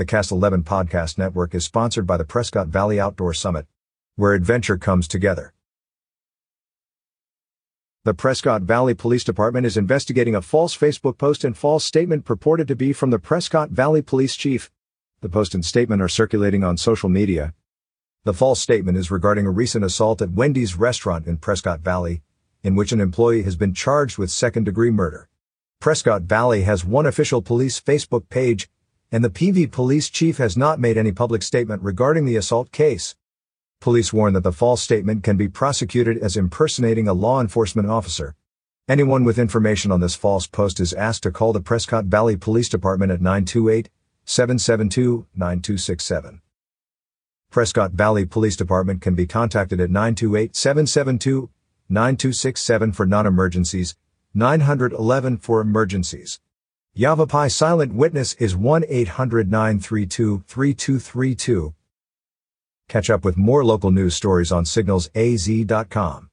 The Cast 11 podcast network is sponsored by the Prescott Valley Outdoor Summit, where adventure comes together. The Prescott Valley Police Department is investigating a false Facebook post and false statement purported to be from the Prescott Valley Police Chief. The post and statement are circulating on social media. The false statement is regarding a recent assault at Wendy's restaurant in Prescott Valley, in which an employee has been charged with second degree murder. Prescott Valley has one official police Facebook page, and the PV police chief has not made any public statement regarding the assault case. Police warn that the false statement can be prosecuted as impersonating a law enforcement officer. Anyone with information on this false post is asked to call the Prescott Valley Police Department at 928 772 9267. Prescott Valley Police Department can be contacted at 928 772 9267 for non emergencies, 911 for emergencies. Yavapai Silent Witness is 1 800 932 3232. Catch up with more local news stories on signalsaz.com.